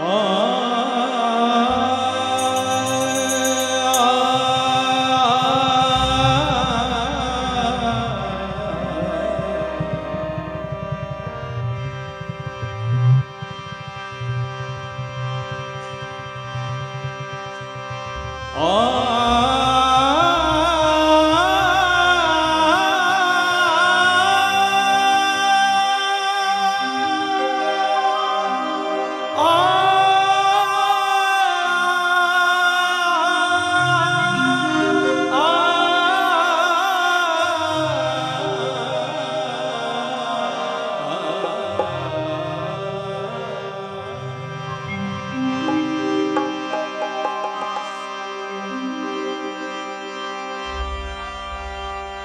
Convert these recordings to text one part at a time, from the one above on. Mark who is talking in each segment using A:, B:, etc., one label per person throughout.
A: Oh.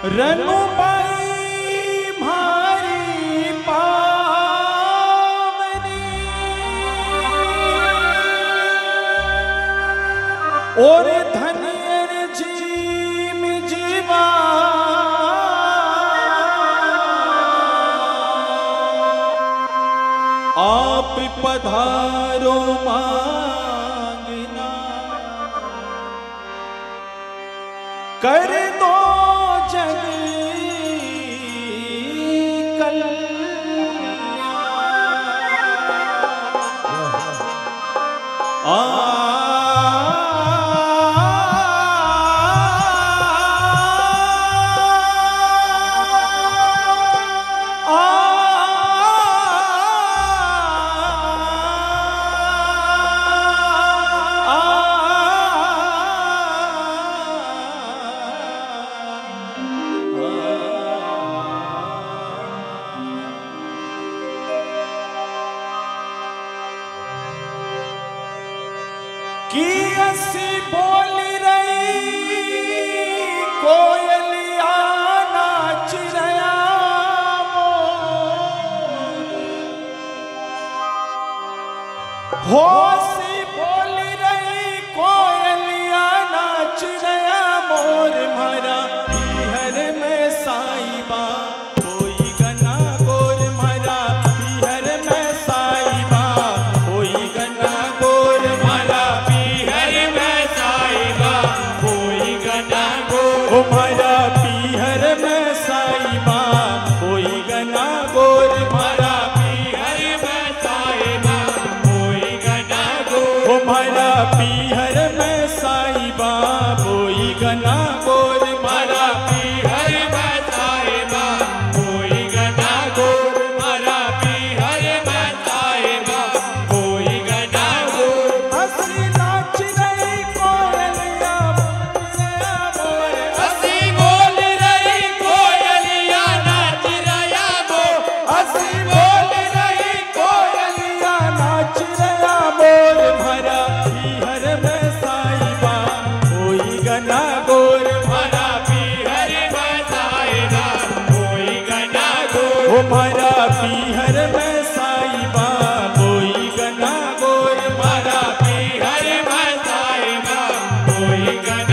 A: रनुबाई मारी और धनियर gym जीवा। आप पधारो मांगना। करे कोई गन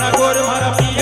A: agora é maravilha.